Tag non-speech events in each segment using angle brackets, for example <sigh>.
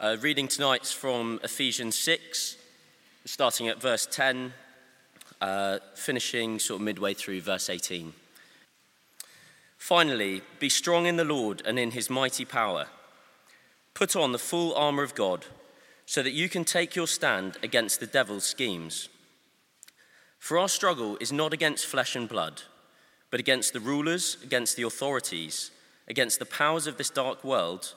Uh, reading tonight's from Ephesians 6, starting at verse 10, uh, finishing sort of midway through verse 18. Finally, be strong in the Lord and in his mighty power. Put on the full armour of God so that you can take your stand against the devil's schemes. For our struggle is not against flesh and blood, but against the rulers, against the authorities, against the powers of this dark world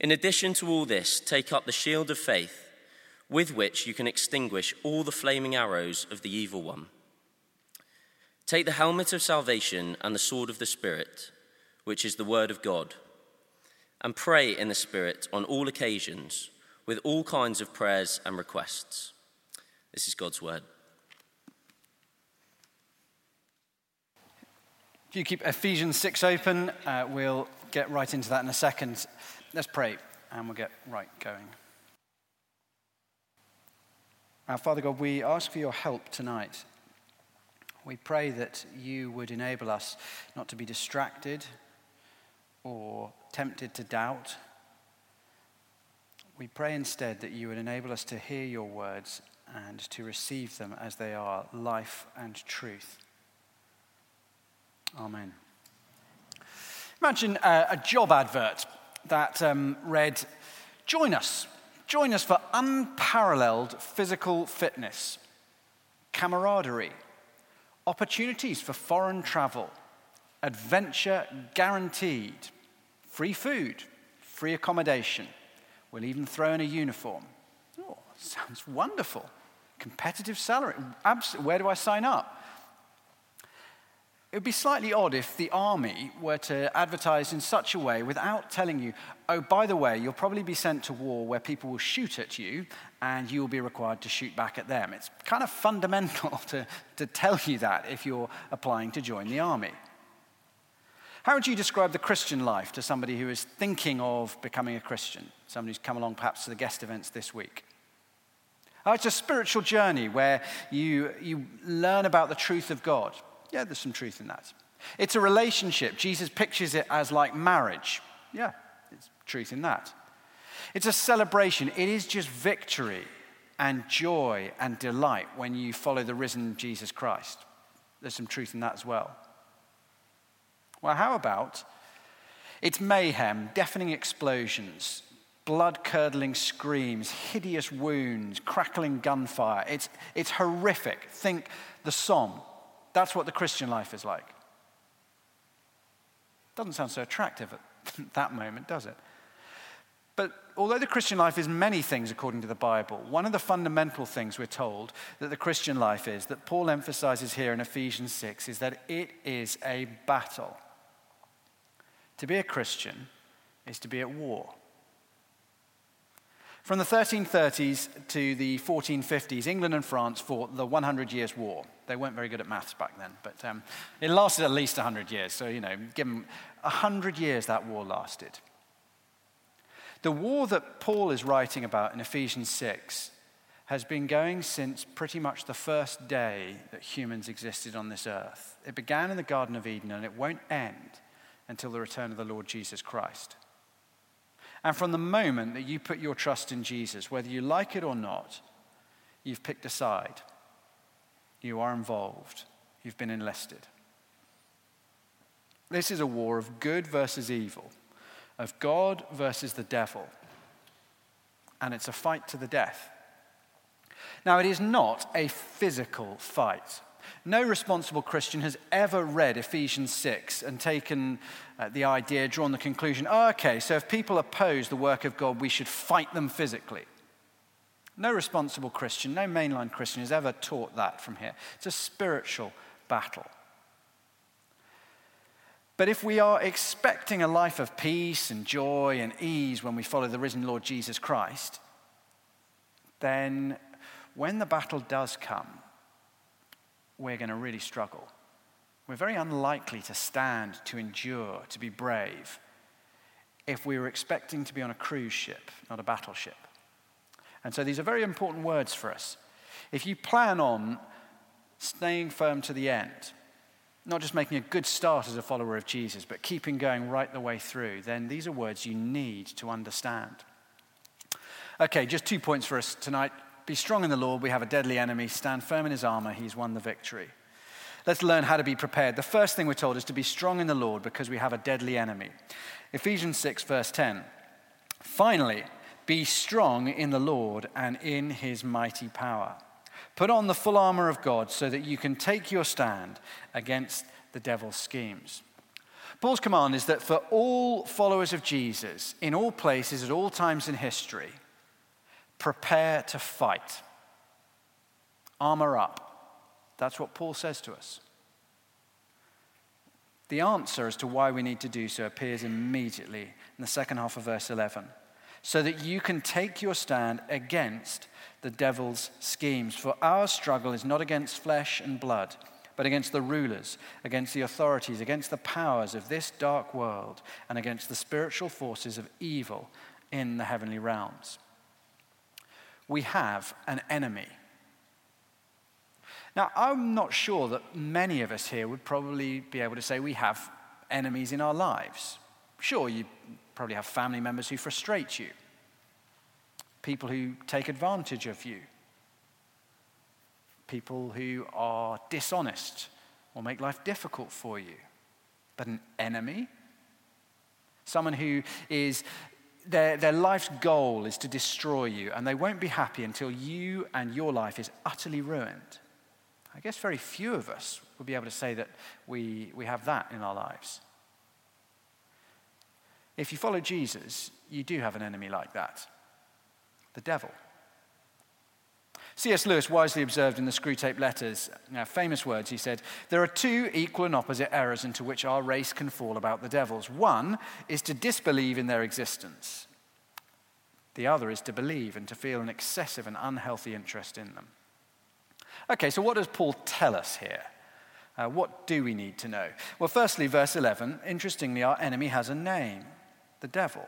In addition to all this, take up the shield of faith, with which you can extinguish all the flaming arrows of the evil one. Take the helmet of salvation and the sword of the Spirit, which is the word of God, and pray in the Spirit on all occasions, with all kinds of prayers and requests. This is God's word. If you keep Ephesians 6 open, uh, we'll get right into that in a second. Let's pray and we'll get right going. Our Father God, we ask for your help tonight. We pray that you would enable us not to be distracted or tempted to doubt. We pray instead that you would enable us to hear your words and to receive them as they are life and truth. Amen. Imagine a, a job advert that um, read Join us. Join us for unparalleled physical fitness, camaraderie, opportunities for foreign travel, adventure guaranteed, free food, free accommodation. We'll even throw in a uniform. Oh, sounds wonderful. Competitive salary. Where do I sign up? It would be slightly odd if the army were to advertise in such a way without telling you, oh, by the way, you'll probably be sent to war where people will shoot at you and you will be required to shoot back at them. It's kind of fundamental <laughs> to, to tell you that if you're applying to join the army. How would you describe the Christian life to somebody who is thinking of becoming a Christian? Somebody who's come along perhaps to the guest events this week. Oh, it's a spiritual journey where you, you learn about the truth of God yeah, there's some truth in that. It's a relationship. Jesus pictures it as like marriage. Yeah, there's truth in that. It's a celebration. It is just victory and joy and delight when you follow the risen Jesus Christ. There's some truth in that as well. Well, how about it's mayhem, deafening explosions, blood curdling screams, hideous wounds, crackling gunfire. It's, it's horrific. Think the Somme, that's what the Christian life is like. Doesn't sound so attractive at <laughs> that moment, does it? But although the Christian life is many things according to the Bible, one of the fundamental things we're told that the Christian life is, that Paul emphasizes here in Ephesians 6, is that it is a battle. To be a Christian is to be at war. From the 1330s to the 1450s, England and France fought the 100 Years' War. They weren't very good at maths back then, but um, it lasted at least 100 years. So, you know, give them 100 years that war lasted. The war that Paul is writing about in Ephesians 6 has been going since pretty much the first day that humans existed on this earth. It began in the Garden of Eden and it won't end until the return of the Lord Jesus Christ. And from the moment that you put your trust in Jesus, whether you like it or not, you've picked a side. You are involved. You've been enlisted. This is a war of good versus evil, of God versus the devil. And it's a fight to the death. Now, it is not a physical fight. No responsible Christian has ever read Ephesians 6 and taken uh, the idea, drawn the conclusion oh, okay, so if people oppose the work of God, we should fight them physically. No responsible Christian, no mainline Christian has ever taught that from here. It's a spiritual battle. But if we are expecting a life of peace and joy and ease when we follow the risen Lord Jesus Christ, then when the battle does come, we're going to really struggle. We're very unlikely to stand, to endure, to be brave if we were expecting to be on a cruise ship, not a battleship. And so these are very important words for us. If you plan on staying firm to the end, not just making a good start as a follower of Jesus, but keeping going right the way through, then these are words you need to understand. Okay, just two points for us tonight. Be strong in the Lord. We have a deadly enemy. Stand firm in his armor. He's won the victory. Let's learn how to be prepared. The first thing we're told is to be strong in the Lord because we have a deadly enemy. Ephesians 6, verse 10. Finally, be strong in the Lord and in his mighty power. Put on the full armor of God so that you can take your stand against the devil's schemes. Paul's command is that for all followers of Jesus, in all places, at all times in history, prepare to fight. Armor up. That's what Paul says to us. The answer as to why we need to do so appears immediately in the second half of verse 11. So that you can take your stand against the devil's schemes. For our struggle is not against flesh and blood, but against the rulers, against the authorities, against the powers of this dark world, and against the spiritual forces of evil in the heavenly realms. We have an enemy. Now, I'm not sure that many of us here would probably be able to say we have enemies in our lives. Sure, you probably have family members who frustrate you people who take advantage of you, people who are dishonest or make life difficult for you. But an enemy? Someone who is, their, their life's goal is to destroy you, and they won't be happy until you and your life is utterly ruined. I guess very few of us would be able to say that we, we have that in our lives. If you follow Jesus, you do have an enemy like that the devil. C.S. Lewis wisely observed in the Screwtape Letters, now famous words, he said, There are two equal and opposite errors into which our race can fall about the devils. One is to disbelieve in their existence, the other is to believe and to feel an excessive and unhealthy interest in them. Okay, so what does Paul tell us here? Uh, what do we need to know? Well, firstly, verse 11, interestingly, our enemy has a name the devil.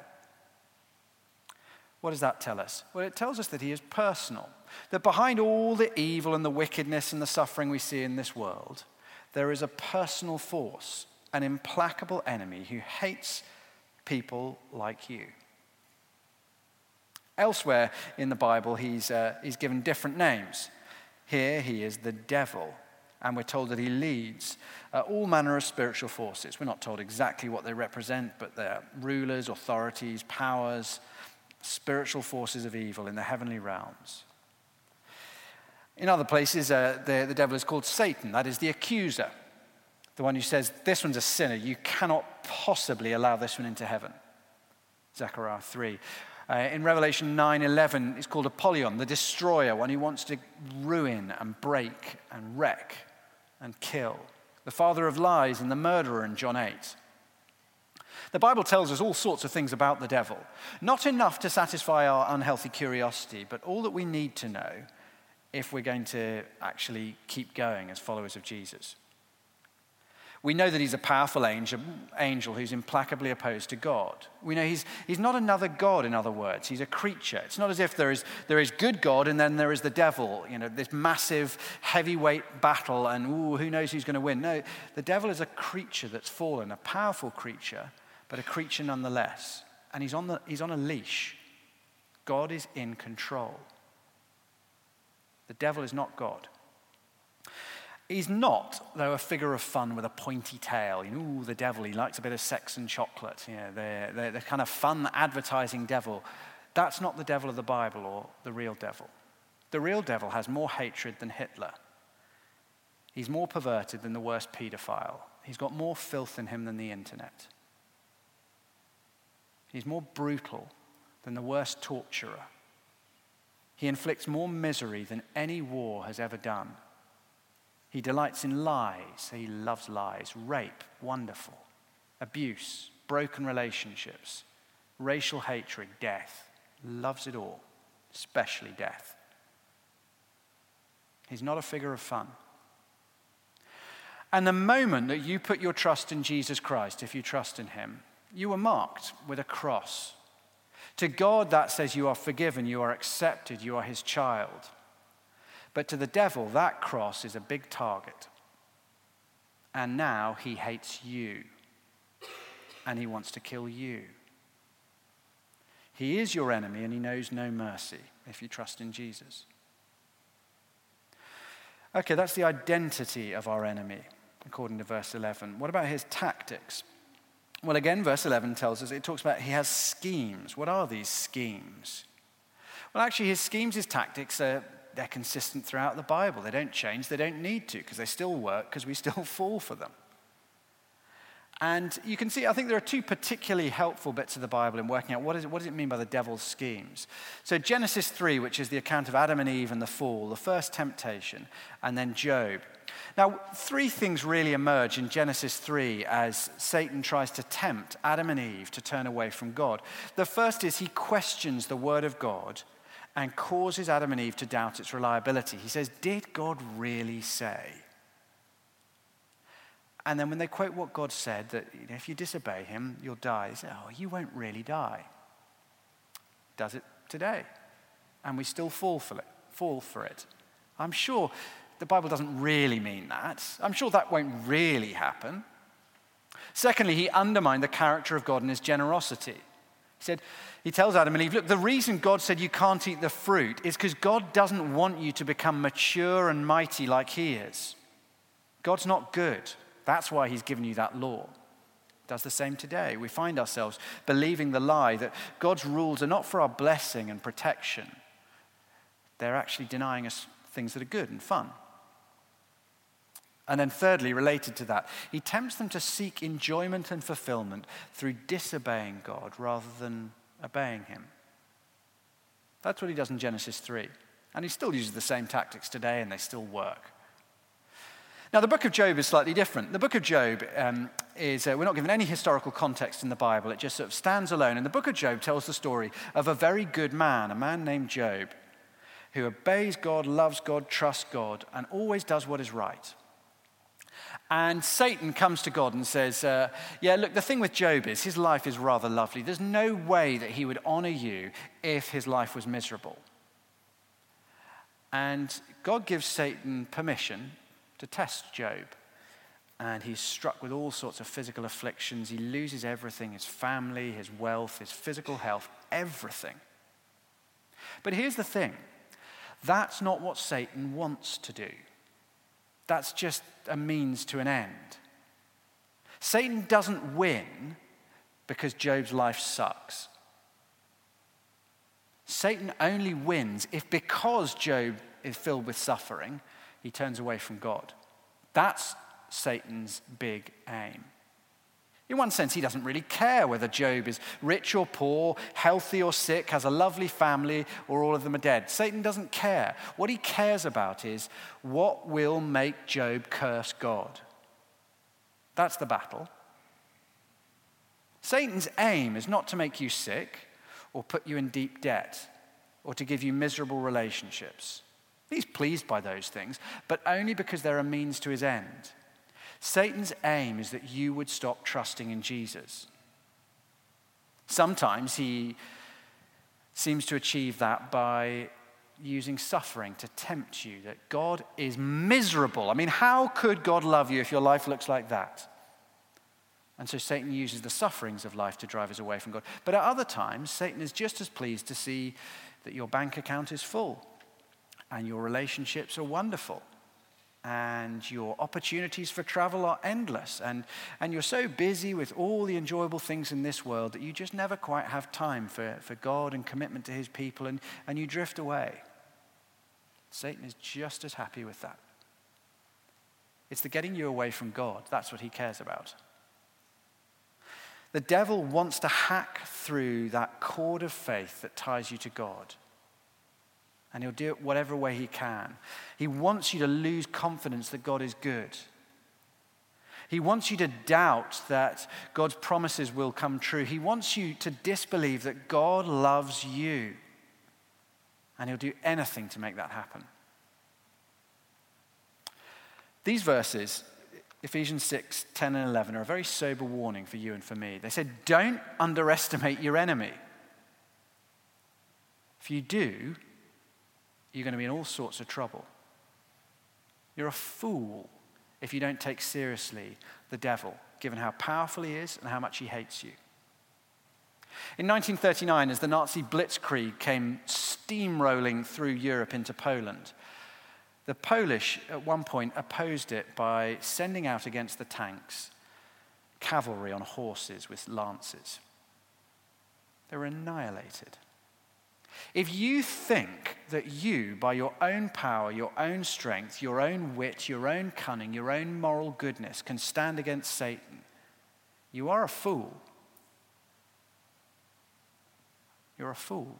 What does that tell us? Well, it tells us that he is personal, that behind all the evil and the wickedness and the suffering we see in this world, there is a personal force, an implacable enemy who hates people like you. Elsewhere in the Bible, he's, uh, he's given different names. Here, he is the devil, and we're told that he leads uh, all manner of spiritual forces. We're not told exactly what they represent, but they're rulers, authorities, powers, spiritual forces of evil in the heavenly realms. In other places, uh, the, the devil is called Satan, that is the accuser, the one who says, This one's a sinner, you cannot possibly allow this one into heaven. Zechariah 3. Uh, in Revelation 9:11, it's called Apollyon, the destroyer, one who wants to ruin and break and wreck and kill. The father of lies and the murderer in John 8. The Bible tells us all sorts of things about the devil. Not enough to satisfy our unhealthy curiosity, but all that we need to know if we're going to actually keep going as followers of Jesus. We know that he's a powerful angel, angel who's implacably opposed to God. We know he's, he's not another God, in other words. He's a creature. It's not as if there is, there is good God and then there is the devil, you know, this massive heavyweight battle and ooh, who knows who's going to win. No, the devil is a creature that's fallen, a powerful creature but a creature nonetheless. And he's on, the, he's on a leash. God is in control. The devil is not God. He's not, though, a figure of fun with a pointy tail. You know, ooh, the devil, he likes a bit of sex and chocolate. You know, the, the, the kind of fun advertising devil. That's not the devil of the Bible or the real devil. The real devil has more hatred than Hitler. He's more perverted than the worst pedophile. He's got more filth in him than the internet. He's more brutal than the worst torturer. He inflicts more misery than any war has ever done. He delights in lies. He loves lies. Rape, wonderful. Abuse, broken relationships, racial hatred, death. Loves it all, especially death. He's not a figure of fun. And the moment that you put your trust in Jesus Christ, if you trust in him, you are marked with a cross. To God, that says you are forgiven, you are accepted, you are his child. But to the devil, that cross is a big target. And now he hates you, and he wants to kill you. He is your enemy, and he knows no mercy if you trust in Jesus. Okay, that's the identity of our enemy according to verse 11. What about his tactics? Well, again, verse 11 tells us it talks about he has schemes. What are these schemes? Well, actually, his schemes, his tactics, are, they're consistent throughout the Bible. They don't change, they don't need to, because they still work, because we still <laughs> fall for them. And you can see, I think there are two particularly helpful bits of the Bible in working out what, is, what does it mean by the devil's schemes. So, Genesis 3, which is the account of Adam and Eve and the fall, the first temptation, and then Job. Now, three things really emerge in Genesis 3 as Satan tries to tempt Adam and Eve to turn away from God. The first is he questions the word of God and causes Adam and Eve to doubt its reliability. He says, Did God really say? And then when they quote what God said, that you know, if you disobey him, you'll die, they say, oh, you won't really die. Does it today. And we still fall for it. Fall for it. I'm sure the Bible doesn't really mean that. I'm sure that won't really happen. Secondly, he undermined the character of God and his generosity. He said, he tells Adam and Eve, look, the reason God said you can't eat the fruit is because God doesn't want you to become mature and mighty like he is. God's not good. That's why he's given you that law. Does the same today. We find ourselves believing the lie that God's rules are not for our blessing and protection. They're actually denying us things that are good and fun. And then, thirdly, related to that, he tempts them to seek enjoyment and fulfillment through disobeying God rather than obeying him. That's what he does in Genesis 3. And he still uses the same tactics today, and they still work. Now, the book of Job is slightly different. The book of Job um, is, uh, we're not given any historical context in the Bible, it just sort of stands alone. And the book of Job tells the story of a very good man, a man named Job, who obeys God, loves God, trusts God, and always does what is right. And Satan comes to God and says, uh, Yeah, look, the thing with Job is his life is rather lovely. There's no way that he would honor you if his life was miserable. And God gives Satan permission to test Job. And he's struck with all sorts of physical afflictions. He loses everything his family, his wealth, his physical health, everything. But here's the thing that's not what Satan wants to do, that's just a means to an end. Satan doesn't win because Job's life sucks. Satan only wins if, because Job is filled with suffering, he turns away from God. That's Satan's big aim. In one sense, he doesn't really care whether Job is rich or poor, healthy or sick, has a lovely family, or all of them are dead. Satan doesn't care. What he cares about is what will make Job curse God. That's the battle. Satan's aim is not to make you sick or put you in deep debt or to give you miserable relationships. He's pleased by those things, but only because they're a means to his end. Satan's aim is that you would stop trusting in Jesus. Sometimes he seems to achieve that by using suffering to tempt you that God is miserable. I mean, how could God love you if your life looks like that? And so Satan uses the sufferings of life to drive us away from God. But at other times, Satan is just as pleased to see that your bank account is full and your relationships are wonderful. And your opportunities for travel are endless. And, and you're so busy with all the enjoyable things in this world that you just never quite have time for, for god and commitment to his people and, and you drift away. Satan is just as happy with that. It's the getting you away from god. That's what he cares about. The devil wants to hack through that cord of faith that ties you to god and he'll do it whatever way he can. He wants you to lose confidence that God is good. He wants you to doubt that God's promises will come true. He wants you to disbelieve that God loves you. And he'll do anything to make that happen. These verses, Ephesians 6, 10, and 11, are a very sober warning for you and for me. They said, Don't underestimate your enemy. If you do, you're going to be in all sorts of trouble. You're a fool if you don't take seriously the devil, given how powerful he is and how much he hates you. In 1939, as the Nazi blitzkrieg came steamrolling through Europe into Poland, the Polish at one point opposed it by sending out against the tanks cavalry on horses with lances. They were annihilated. If you think that you, by your own power, your own strength, your own wit, your own cunning, your own moral goodness, can stand against Satan, you are a fool. You're a fool.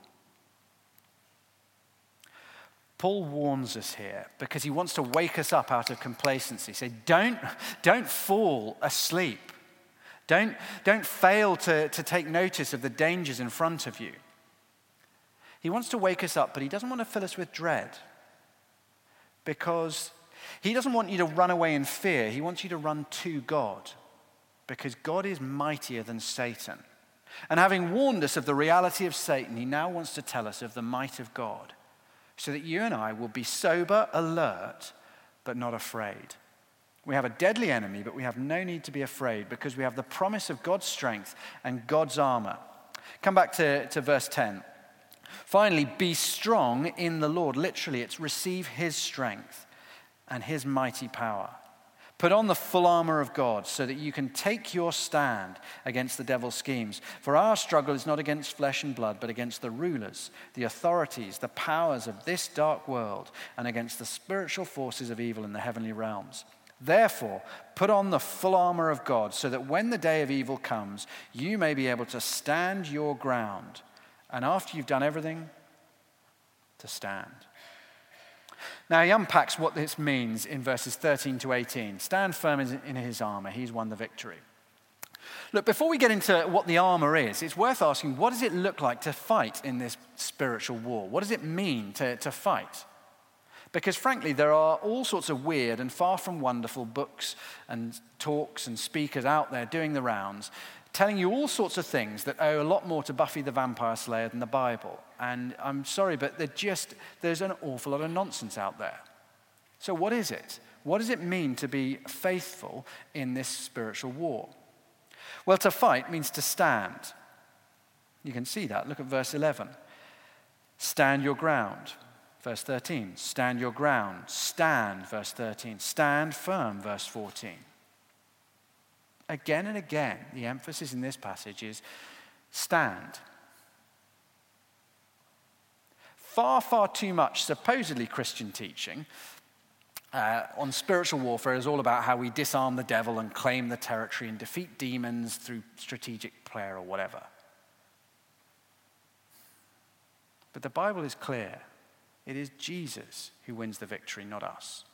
Paul warns us here because he wants to wake us up out of complacency. Say, don't, don't fall asleep. Don't, don't fail to, to take notice of the dangers in front of you. He wants to wake us up, but he doesn't want to fill us with dread because he doesn't want you to run away in fear. He wants you to run to God because God is mightier than Satan. And having warned us of the reality of Satan, he now wants to tell us of the might of God so that you and I will be sober, alert, but not afraid. We have a deadly enemy, but we have no need to be afraid because we have the promise of God's strength and God's armor. Come back to, to verse 10. Finally, be strong in the Lord. Literally, it's receive his strength and his mighty power. Put on the full armor of God so that you can take your stand against the devil's schemes. For our struggle is not against flesh and blood, but against the rulers, the authorities, the powers of this dark world, and against the spiritual forces of evil in the heavenly realms. Therefore, put on the full armor of God so that when the day of evil comes, you may be able to stand your ground. And after you've done everything, to stand. Now, he unpacks what this means in verses 13 to 18. Stand firm in his armor, he's won the victory. Look, before we get into what the armor is, it's worth asking what does it look like to fight in this spiritual war? What does it mean to, to fight? Because frankly, there are all sorts of weird and far from wonderful books and talks and speakers out there doing the rounds telling you all sorts of things that owe a lot more to Buffy the Vampire Slayer than the Bible. And I'm sorry, but just, there's an awful lot of nonsense out there. So, what is it? What does it mean to be faithful in this spiritual war? Well, to fight means to stand. You can see that. Look at verse 11. Stand your ground. Verse 13. Stand your ground. Stand, verse 13. Stand firm, verse 14. Again and again, the emphasis in this passage is stand. Far, far too much supposedly Christian teaching uh, on spiritual warfare is all about how we disarm the devil and claim the territory and defeat demons through strategic prayer or whatever. But the Bible is clear it is Jesus who wins the victory, not us.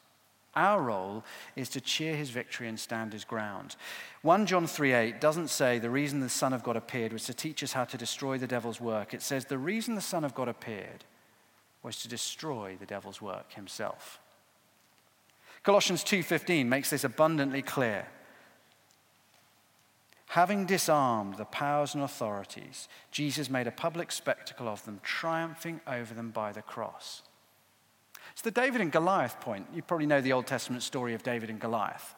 Our role is to cheer his victory and stand his ground. 1 John 3:8 doesn't say the reason the Son of God appeared was to teach us how to destroy the devil's work. It says the reason the Son of God appeared was to destroy the devil's work himself. Colossians 2:15 makes this abundantly clear. Having disarmed the powers and authorities, Jesus made a public spectacle of them, triumphing over them by the cross. It's the David and Goliath point. You probably know the Old Testament story of David and Goliath.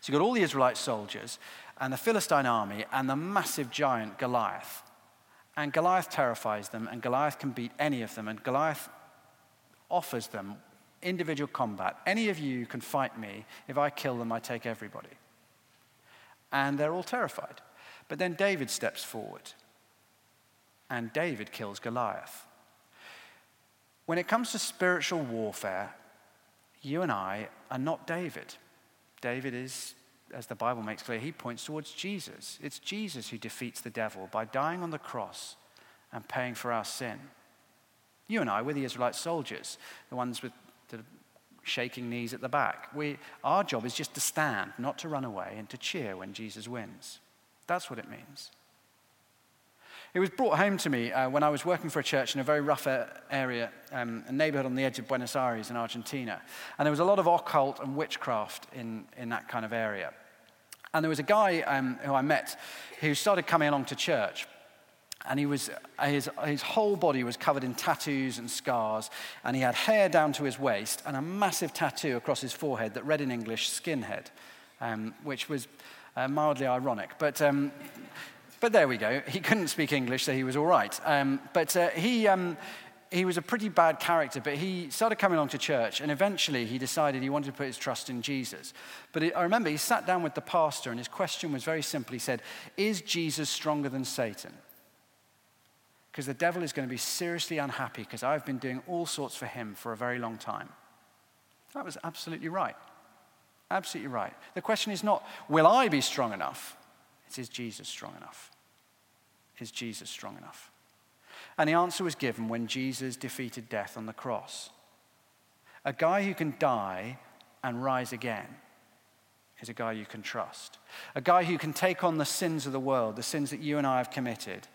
So you've got all the Israelite soldiers and the Philistine army and the massive giant Goliath. And Goliath terrifies them, and Goliath can beat any of them, and Goliath offers them individual combat. Any of you can fight me. If I kill them, I take everybody. And they're all terrified. But then David steps forward, and David kills Goliath. When it comes to spiritual warfare, you and I are not David. David is, as the Bible makes clear, he points towards Jesus. It's Jesus who defeats the devil by dying on the cross and paying for our sin. You and I, we're the Israelite soldiers, the ones with the shaking knees at the back. We, our job is just to stand, not to run away, and to cheer when Jesus wins. That's what it means. It was brought home to me uh, when I was working for a church in a very rough area, um, a neighborhood on the edge of Buenos Aires in Argentina. And there was a lot of occult and witchcraft in, in that kind of area. And there was a guy um, who I met who started coming along to church. And he was, his, his whole body was covered in tattoos and scars. And he had hair down to his waist and a massive tattoo across his forehead that read in English, skinhead, um, which was uh, mildly ironic. But um, but there we go. He couldn't speak English, so he was all right. Um, but uh, he, um, he was a pretty bad character, but he started coming along to church, and eventually he decided he wanted to put his trust in Jesus. But it, I remember he sat down with the pastor, and his question was very simple. He said, Is Jesus stronger than Satan? Because the devil is going to be seriously unhappy because I've been doing all sorts for him for a very long time. That was absolutely right. Absolutely right. The question is not, will I be strong enough? It's, is Jesus strong enough? Is Jesus strong enough? And the answer was given when Jesus defeated death on the cross. A guy who can die and rise again is a guy you can trust. A guy who can take on the sins of the world, the sins that you and I have committed,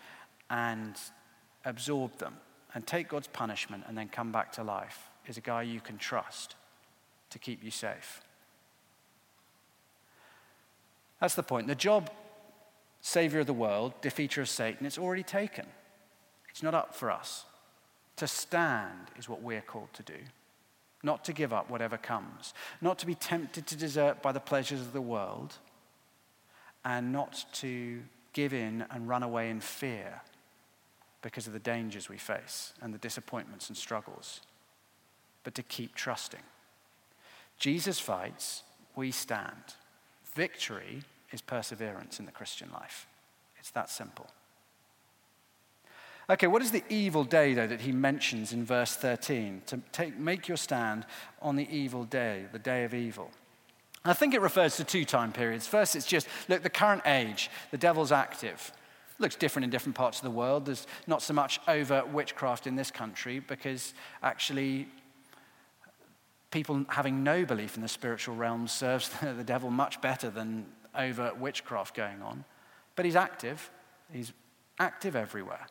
and absorb them and take God's punishment and then come back to life is a guy you can trust to keep you safe. That's the point. The job Savior of the world, defeater of Satan, it's already taken. It's not up for us. To stand is what we're called to do, not to give up whatever comes, not to be tempted to desert by the pleasures of the world, and not to give in and run away in fear because of the dangers we face and the disappointments and struggles, but to keep trusting. Jesus fights, we stand. Victory is perseverance in the Christian life. It's that simple. Okay, what is the evil day, though, that he mentions in verse 13? To take, make your stand on the evil day, the day of evil. I think it refers to two time periods. First, it's just, look, the current age, the devil's active. Looks different in different parts of the world. There's not so much over witchcraft in this country because actually people having no belief in the spiritual realm serves <laughs> the devil much better than over witchcraft going on, but he's active. He's active everywhere.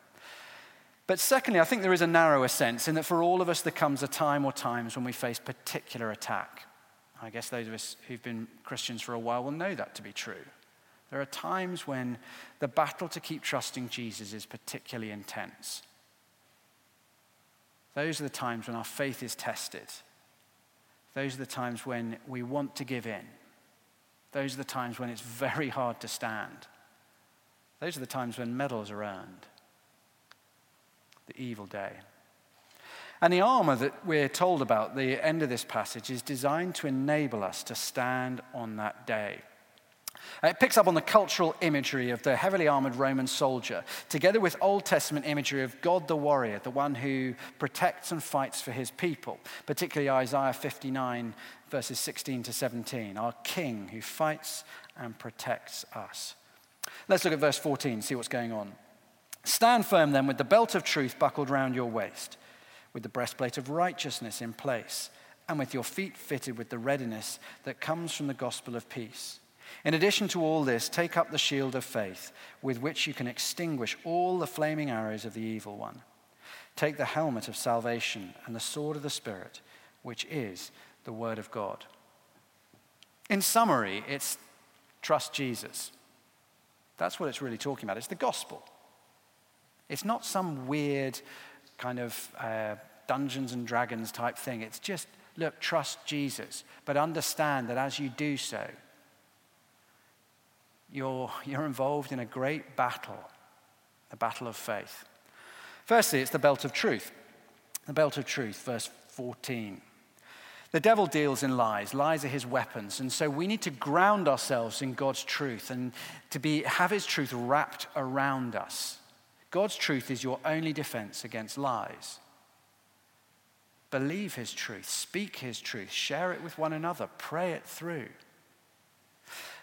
But secondly, I think there is a narrower sense in that for all of us, there comes a time or times when we face particular attack. I guess those of us who've been Christians for a while will know that to be true. There are times when the battle to keep trusting Jesus is particularly intense. Those are the times when our faith is tested. Those are the times when we want to give in. Those are the times when it's very hard to stand. Those are the times when medals are earned. The evil day. And the armor that we're told about, the end of this passage, is designed to enable us to stand on that day. Uh, it picks up on the cultural imagery of the heavily armored Roman soldier, together with Old Testament imagery of God the warrior, the one who protects and fights for his people, particularly Isaiah 59, verses 16 to 17, our king who fights and protects us. Let's look at verse 14, see what's going on. Stand firm then with the belt of truth buckled round your waist, with the breastplate of righteousness in place, and with your feet fitted with the readiness that comes from the gospel of peace. In addition to all this, take up the shield of faith, with which you can extinguish all the flaming arrows of the evil one. Take the helmet of salvation and the sword of the Spirit, which is the Word of God. In summary, it's trust Jesus. That's what it's really talking about. It's the gospel. It's not some weird kind of uh, Dungeons and Dragons type thing. It's just, look, trust Jesus, but understand that as you do so, you're, you're involved in a great battle, a battle of faith. Firstly, it's the belt of truth. The belt of truth, verse 14. The devil deals in lies. Lies are his weapons. And so we need to ground ourselves in God's truth and to be, have his truth wrapped around us. God's truth is your only defense against lies. Believe his truth, speak his truth, share it with one another, pray it through.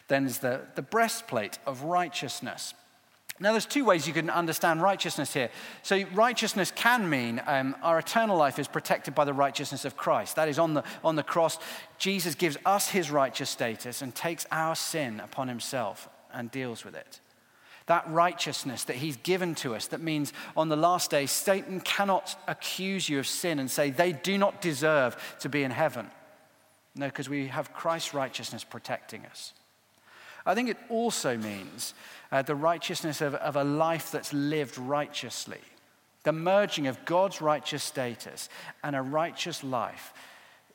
Then there's the, the breastplate of righteousness. Now, there's two ways you can understand righteousness here. So, righteousness can mean um, our eternal life is protected by the righteousness of Christ. That is, on the, on the cross, Jesus gives us his righteous status and takes our sin upon himself and deals with it. That righteousness that he's given to us, that means on the last day, Satan cannot accuse you of sin and say they do not deserve to be in heaven. No, because we have Christ's righteousness protecting us. I think it also means uh, the righteousness of, of a life that's lived righteously, the merging of God's righteous status and a righteous life.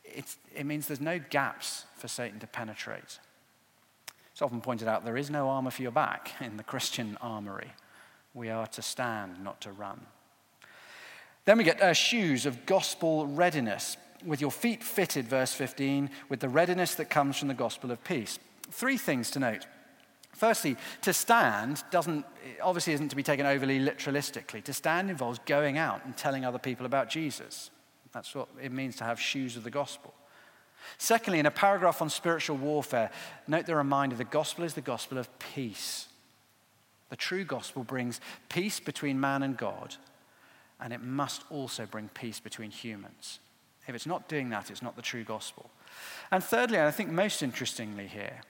It's, it means there's no gaps for Satan to penetrate. It's often pointed out there is no armor for your back <laughs> in the Christian armory. We are to stand, not to run. Then we get uh, shoes of gospel readiness, with your feet fitted, verse 15, with the readiness that comes from the gospel of peace. Three things to note. Firstly, to stand doesn't, obviously isn't to be taken overly literalistically. To stand involves going out and telling other people about Jesus. That's what it means to have shoes of the gospel. Secondly, in a paragraph on spiritual warfare, note the reminder the gospel is the gospel of peace. The true gospel brings peace between man and God, and it must also bring peace between humans. If it's not doing that, it's not the true gospel. And thirdly, and I think most interestingly here,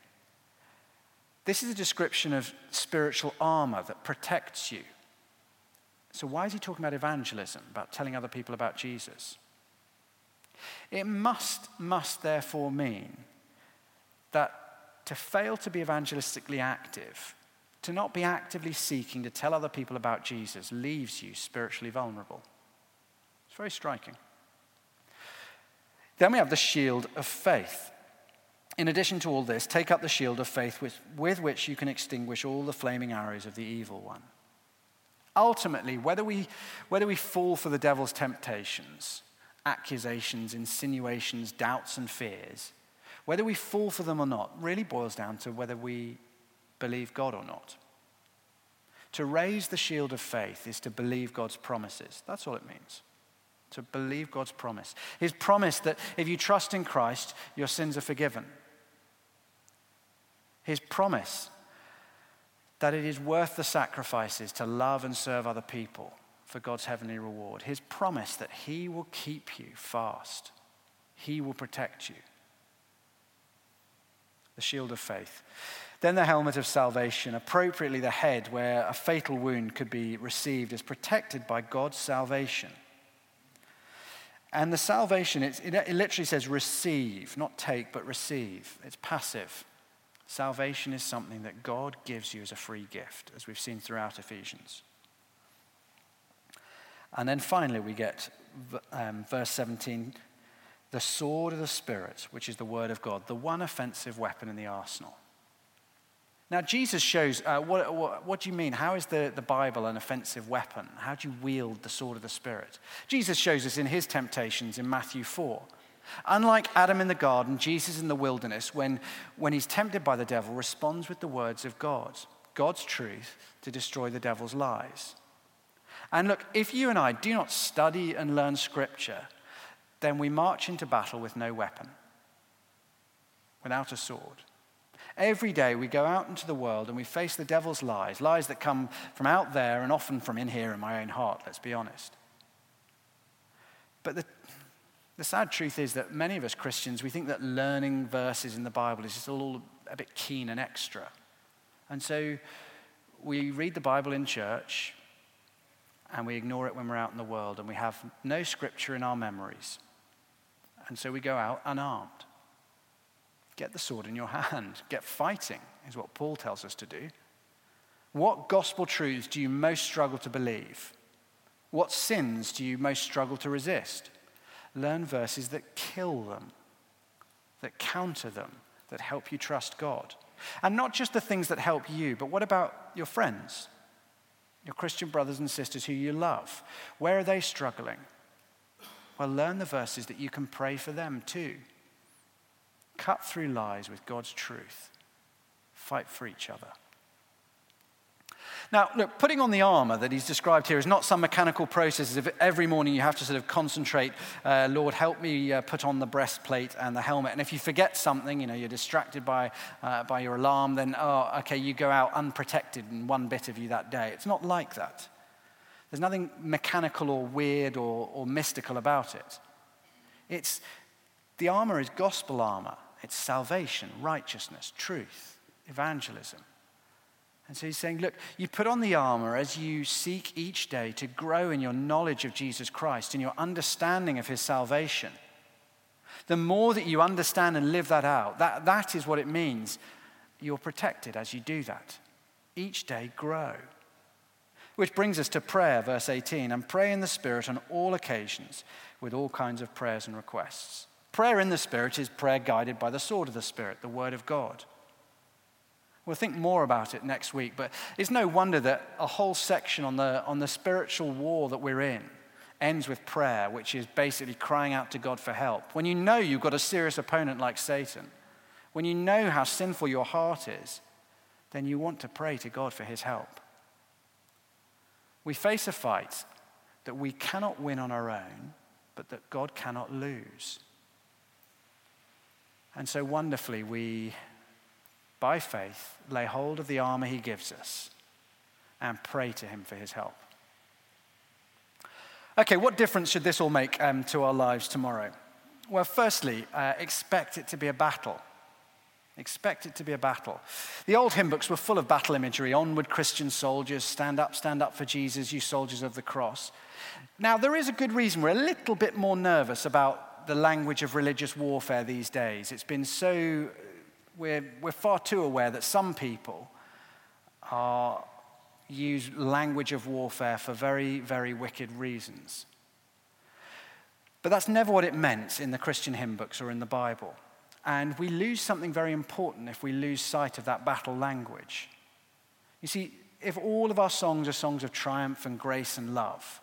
this is a description of spiritual armor that protects you. So, why is he talking about evangelism, about telling other people about Jesus? It must, must therefore mean that to fail to be evangelistically active, to not be actively seeking to tell other people about Jesus, leaves you spiritually vulnerable. It's very striking. Then we have the shield of faith. In addition to all this, take up the shield of faith with, with which you can extinguish all the flaming arrows of the evil one. Ultimately, whether we, whether we fall for the devil's temptations, accusations, insinuations, doubts, and fears, whether we fall for them or not, really boils down to whether we believe God or not. To raise the shield of faith is to believe God's promises. That's all it means. To believe God's promise. His promise that if you trust in Christ, your sins are forgiven. His promise that it is worth the sacrifices to love and serve other people for God's heavenly reward. His promise that He will keep you fast, He will protect you. The shield of faith. Then the helmet of salvation, appropriately the head, where a fatal wound could be received, is protected by God's salvation. And the salvation, it, it literally says receive, not take, but receive. It's passive. Salvation is something that God gives you as a free gift, as we've seen throughout Ephesians. And then finally, we get um, verse 17 the sword of the Spirit, which is the word of God, the one offensive weapon in the arsenal. Now, Jesus shows uh, what, what, what, do you mean? How is the, the Bible an offensive weapon? How do you wield the sword of the Spirit? Jesus shows us in his temptations in Matthew 4. Unlike Adam in the garden, Jesus in the wilderness, when, when he's tempted by the devil, responds with the words of God, God's truth to destroy the devil's lies. And look, if you and I do not study and learn scripture, then we march into battle with no weapon, without a sword. Every day we go out into the world and we face the devil's lies, lies that come from out there and often from in here in my own heart, let's be honest. But the, the sad truth is that many of us Christians, we think that learning verses in the Bible is just all a bit keen and extra. And so we read the Bible in church, and we ignore it when we're out in the world and we have no scripture in our memories. And so we go out unarmed. Get the sword in your hand. Get fighting, is what Paul tells us to do. What gospel truths do you most struggle to believe? What sins do you most struggle to resist? Learn verses that kill them, that counter them, that help you trust God. And not just the things that help you, but what about your friends? your Christian brothers and sisters who you love. Where are they struggling? Well, learn the verses that you can pray for them too. Cut through lies with God's truth. Fight for each other. Now, look, putting on the armor that he's described here is not some mechanical process if every morning you have to sort of concentrate, uh, Lord, help me uh, put on the breastplate and the helmet. And if you forget something, you know, you're distracted by, uh, by your alarm, then, oh, okay, you go out unprotected in one bit of you that day. It's not like that. There's nothing mechanical or weird or, or mystical about it. It's, the armor is gospel armor. It's salvation, righteousness, truth, evangelism. And so he's saying, look, you put on the armor as you seek each day to grow in your knowledge of Jesus Christ, in your understanding of his salvation. The more that you understand and live that out, that, that is what it means. You're protected as you do that. Each day, grow. Which brings us to prayer, verse 18, and pray in the Spirit on all occasions with all kinds of prayers and requests. Prayer in the Spirit is prayer guided by the sword of the Spirit, the Word of God. We'll think more about it next week, but it's no wonder that a whole section on the, on the spiritual war that we're in ends with prayer, which is basically crying out to God for help. When you know you've got a serious opponent like Satan, when you know how sinful your heart is, then you want to pray to God for his help. We face a fight that we cannot win on our own, but that God cannot lose. And so wonderfully, we by faith, lay hold of the armor he gives us and pray to him for his help. Okay, what difference should this all make um, to our lives tomorrow? Well, firstly, uh, expect it to be a battle. Expect it to be a battle. The old hymn books were full of battle imagery. Onward, Christian soldiers, stand up, stand up for Jesus, you soldiers of the cross. Now, there is a good reason we're a little bit more nervous about the language of religious warfare these days. It's been so we're, we're far too aware that some people are, use language of warfare for very, very wicked reasons. But that's never what it meant in the Christian hymn books or in the Bible. And we lose something very important if we lose sight of that battle language. You see, if all of our songs are songs of triumph and grace and love,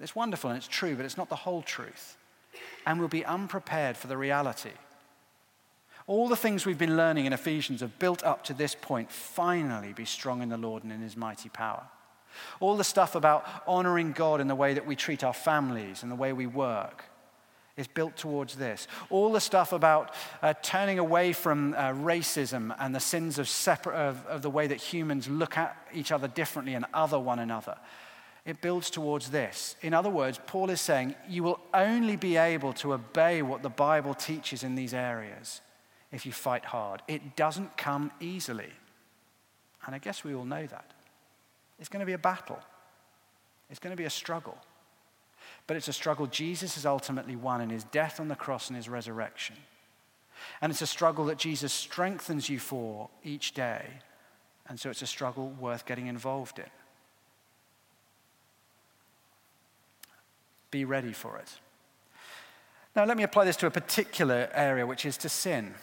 it's wonderful and it's true, but it's not the whole truth. And we'll be unprepared for the reality all the things we've been learning in Ephesians have built up to this point. Finally, be strong in the Lord and in his mighty power. All the stuff about honoring God in the way that we treat our families and the way we work is built towards this. All the stuff about uh, turning away from uh, racism and the sins of, separ- of, of the way that humans look at each other differently and other one another. It builds towards this. In other words, Paul is saying you will only be able to obey what the Bible teaches in these areas if you fight hard. It doesn't come easily. And I guess we all know that. It's going to be a battle, it's going to be a struggle. But it's a struggle Jesus has ultimately won in his death on the cross and his resurrection. And it's a struggle that Jesus strengthens you for each day. And so it's a struggle worth getting involved in. Be ready for it. Now, let me apply this to a particular area, which is to sin.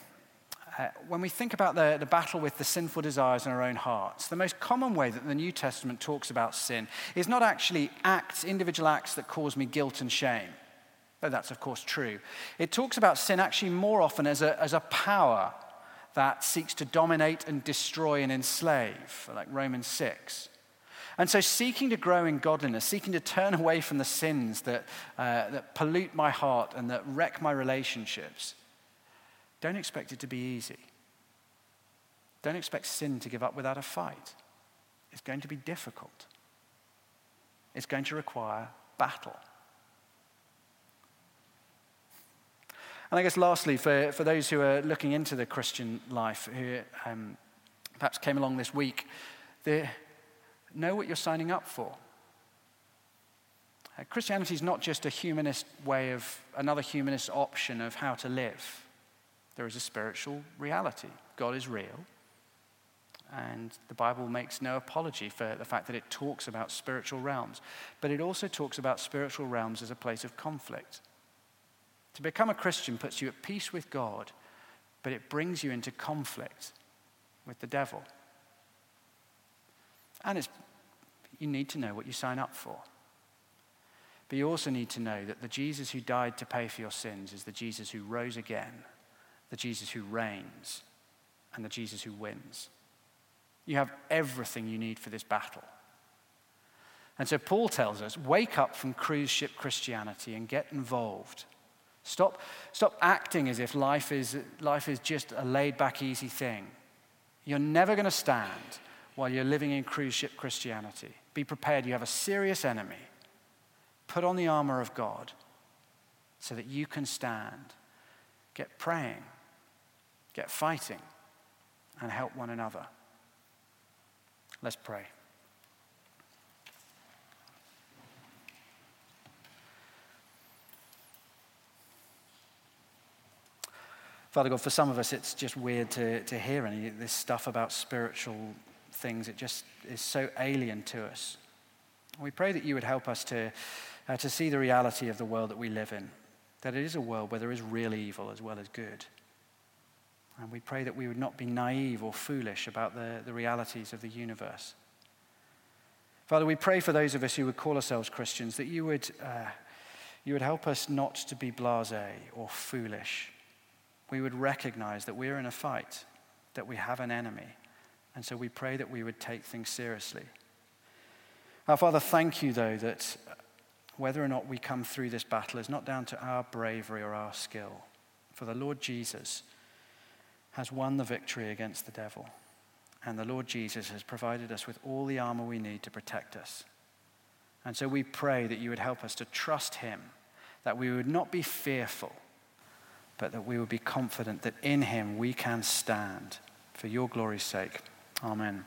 Uh, when we think about the, the battle with the sinful desires in our own hearts, the most common way that the New Testament talks about sin is not actually acts, individual acts that cause me guilt and shame. Though that's, of course, true. It talks about sin actually more often as a, as a power that seeks to dominate and destroy and enslave, like Romans 6. And so, seeking to grow in godliness, seeking to turn <laughs> away from the sins that, uh, that pollute my heart and that wreck my relationships, don't expect it to be easy. Don't expect sin to give up without a fight. It's going to be difficult. It's going to require battle. And I guess, lastly, for, for those who are looking into the Christian life, who um, perhaps came along this week, know what you're signing up for. Uh, Christianity is not just a humanist way of, another humanist option of how to live. There is a spiritual reality. God is real. And the Bible makes no apology for the fact that it talks about spiritual realms. But it also talks about spiritual realms as a place of conflict. To become a Christian puts you at peace with God, but it brings you into conflict with the devil. And you need to know what you sign up for. But you also need to know that the Jesus who died to pay for your sins is the Jesus who rose again the Jesus who reigns and the Jesus who wins. You have everything you need for this battle. And so Paul tells us wake up from cruise ship Christianity and get involved. Stop, stop acting as if life is, life is just a laid back, easy thing. You're never going to stand while you're living in cruise ship Christianity. Be prepared, you have a serious enemy. Put on the armor of God so that you can stand. Get praying get fighting, and help one another. Let's pray. Father God, for some of us, it's just weird to, to hear any of this stuff about spiritual things. It just is so alien to us. We pray that you would help us to, uh, to see the reality of the world that we live in, that it is a world where there is real evil as well as good. And we pray that we would not be naive or foolish about the, the realities of the universe. Father, we pray for those of us who would call ourselves Christians that you would, uh, you would help us not to be blase or foolish we would recognize that we're in a fight, that we have an enemy. And so we pray that we would take things seriously. Our Father, thank you, though, that whether or not we come through this battle is not down to our bravery or our skill. For the Lord Jesus has won the victory against the devil. And the Lord Jesus has provided us with all the armor we need to protect us. And so we pray that you would help us to trust him, that we would not be fearful but that we would be confident that in him we can stand for your glory's sake. Amen.